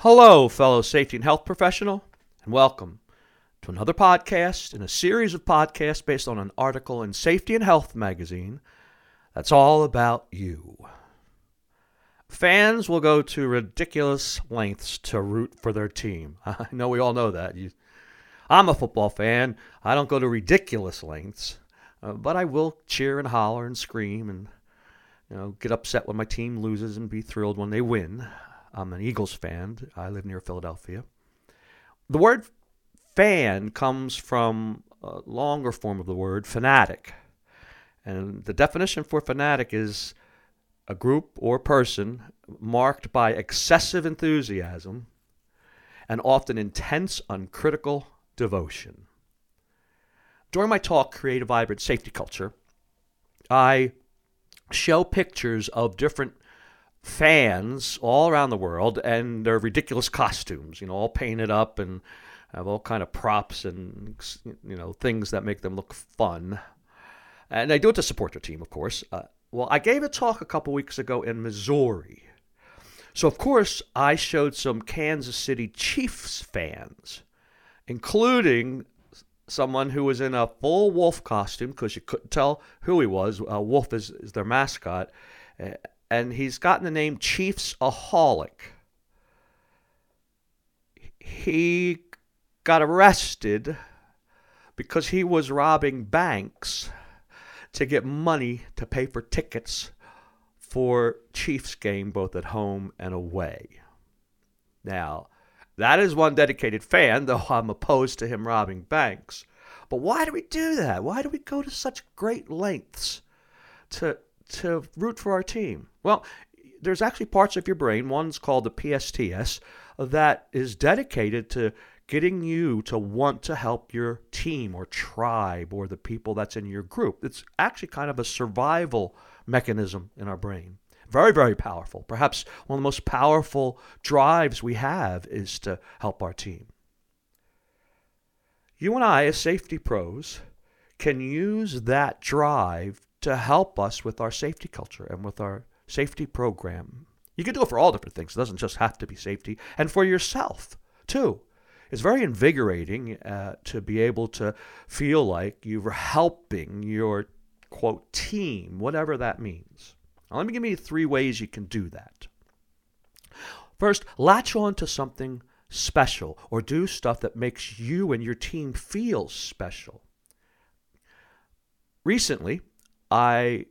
Hello, fellow safety and health professional, and welcome to another podcast in a series of podcasts based on an article in Safety and Health magazine that's all about you. Fans will go to ridiculous lengths to root for their team. I know we all know that. You, I'm a football fan. I don't go to ridiculous lengths, uh, but I will cheer and holler and scream and you know get upset when my team loses and be thrilled when they win. I'm an Eagles fan. I live near Philadelphia. The word fan comes from a longer form of the word fanatic. And the definition for fanatic is a group or person marked by excessive enthusiasm and often intense, uncritical devotion. During my talk, Create a Vibrant Safety Culture, I show pictures of different fans all around the world and their ridiculous costumes, you know, all painted up and have all kind of props and you know things that make them look fun. And they do it to support their team, of course. Uh, well, I gave a talk a couple weeks ago in Missouri. So, of course, I showed some Kansas City Chiefs fans, including someone who was in a full wolf costume because you couldn't tell who he was. Uh, wolf is, is their mascot. Uh, and he's gotten the name Chiefs Aholic. He got arrested because he was robbing banks to get money to pay for tickets for Chiefs game both at home and away. Now, that is one dedicated fan, though I'm opposed to him robbing banks. But why do we do that? Why do we go to such great lengths to to root for our team? Well, there's actually parts of your brain, one's called the PSTS, that is dedicated to getting you to want to help your team or tribe or the people that's in your group. It's actually kind of a survival mechanism in our brain. Very, very powerful. Perhaps one of the most powerful drives we have is to help our team. You and I, as safety pros, can use that drive to help us with our safety culture and with our safety program. You can do it for all different things. It doesn't just have to be safety. And for yourself, too it's very invigorating uh, to be able to feel like you're helping your quote team, whatever that means. Now, let me give you three ways you can do that. First, latch on to something special or do stuff that makes you and your team feel special. Recently, I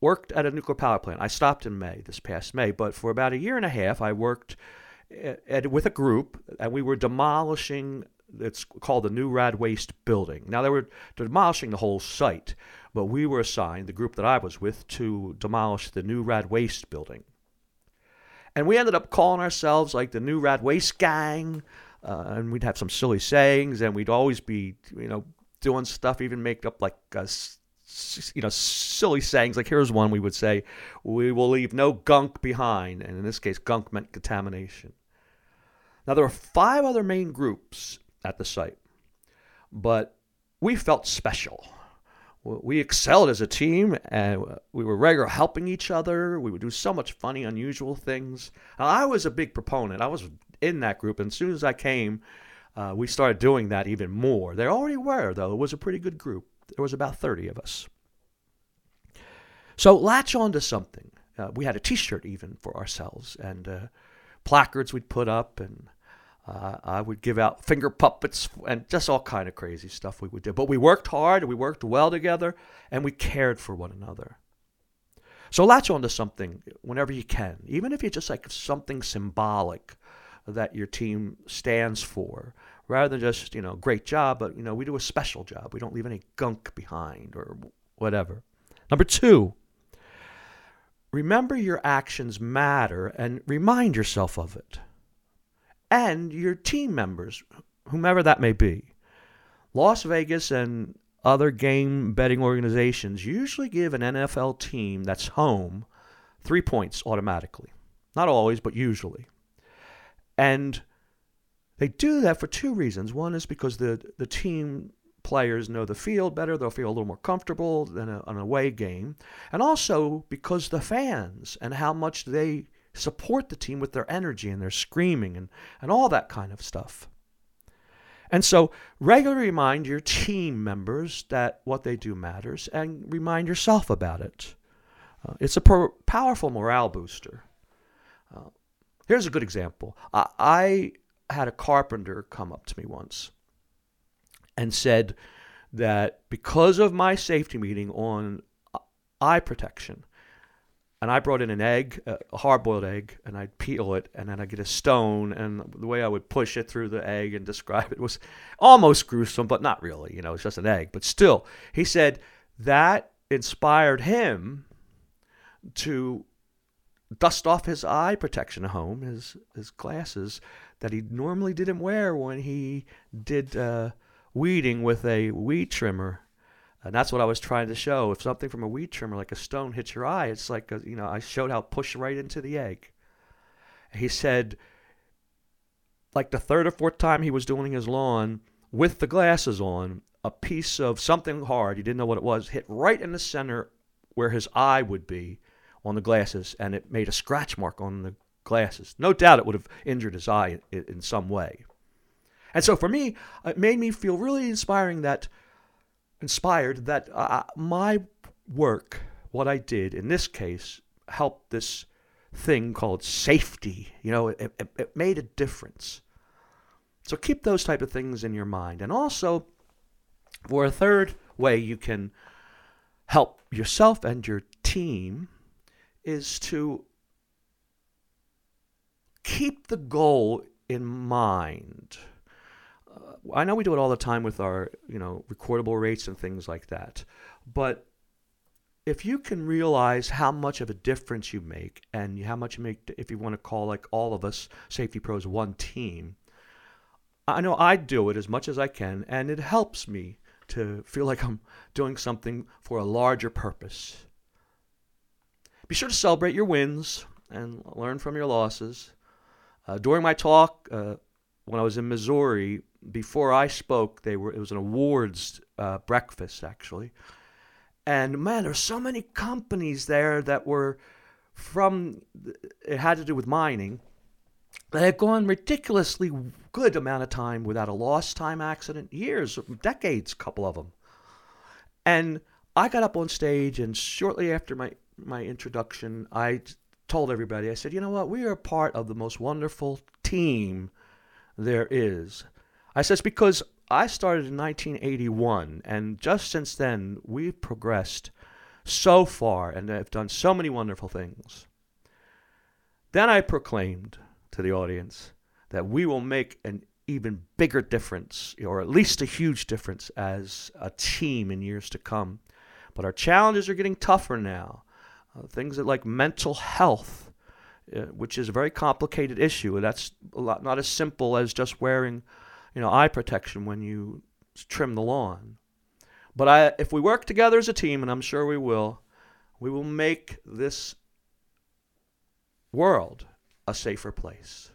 worked at a nuclear power plant. I stopped in May, this past May, but for about a year and a half, I worked at, with a group, and we were demolishing. It's called the New Rad Waste Building. Now they were demolishing the whole site, but we were assigned the group that I was with to demolish the New Rad Waste Building. And we ended up calling ourselves like the New Rad Waste Gang, uh, and we'd have some silly sayings, and we'd always be, you know, doing stuff, even make up like a you know, silly sayings. Like here's one we would say, "We will leave no gunk behind," and in this case, gunk meant contamination. Now there were five other main groups at the site, but we felt special. We excelled as a team, and we were regular helping each other. We would do so much funny, unusual things. Now, I was a big proponent. I was in that group, and as soon as I came, uh, we started doing that even more. There already were, though. It was a pretty good group. There was about 30 of us. So latch on to something. Uh, we had a T-shirt even for ourselves and uh, placards we'd put up, and uh, I would give out finger puppets and just all kind of crazy stuff we would do. But we worked hard, we worked well together, and we cared for one another. So latch on to something whenever you can, even if it's just like something symbolic that your team stands for rather than just, you know, great job, but, you know, we do a special job. We don't leave any gunk behind or whatever. Number two, remember your actions matter and remind yourself of it. And your team members, whomever that may be. Las Vegas and other game betting organizations usually give an NFL team that's home three points automatically. Not always, but usually. And they do that for two reasons. One is because the, the team players know the field better, they'll feel a little more comfortable than a, an away game. And also because the fans and how much they support the team with their energy and their screaming and, and all that kind of stuff. And so, regularly remind your team members that what they do matters and remind yourself about it. Uh, it's a per- powerful morale booster. Uh, here's a good example. I, I had a carpenter come up to me once and said that because of my safety meeting on eye protection, and I brought in an egg, a hard boiled egg, and I'd peel it, and then I'd get a stone, and the way I would push it through the egg and describe it was almost gruesome, but not really. You know, it's just an egg. But still, he said that inspired him to dust off his eye protection at home, his, his glasses that he normally didn't wear when he did uh, weeding with a weed trimmer and that's what I was trying to show. If something from a weed trimmer, like a stone, hits your eye, it's like, a, you know, I showed how it pushed right into the egg. He said, like the third or fourth time he was doing his lawn with the glasses on, a piece of something hard, he didn't know what it was, hit right in the center where his eye would be on the glasses, and it made a scratch mark on the glasses. No doubt it would have injured his eye in, some way. And so for me, it made me feel really inspiring that inspired that uh, my work, what I did in this case, helped this thing called safety. You know, it, it, it made a difference. So keep those type of things in your mind. And also, for a third way you can help yourself and your team is to keep the goal in mind. Uh, I know we do it all the time with our, you know, recordable rates and things like that. But if you can realize how much of a difference you make and how much you make, if you want to call like all of us safety pros one team, I know I do it as much as I can, and it helps me to feel like I'm doing something for a larger purpose. Be sure to celebrate your wins and learn from your losses. Uh, during my talk, uh, when I was in Missouri, before I spoke, they were it was an awards uh, breakfast actually, and man, there's so many companies there that were from it had to do with mining. They had gone ridiculously good amount of time without a lost time accident, years, decades, couple of them. And I got up on stage, and shortly after my my introduction, I told everybody, I said, you know what, we are part of the most wonderful team there is. I says because I started in 1981, and just since then we've progressed so far and have done so many wonderful things. Then I proclaimed to the audience that we will make an even bigger difference, or at least a huge difference, as a team in years to come. But our challenges are getting tougher now. Uh, things that like mental health uh, which is a very complicated issue. That's lot, not as simple as just wearing, you know, eye protection when you trim the lawn. But I, if we work together as a team, and I'm sure we will, we will make this world a safer place.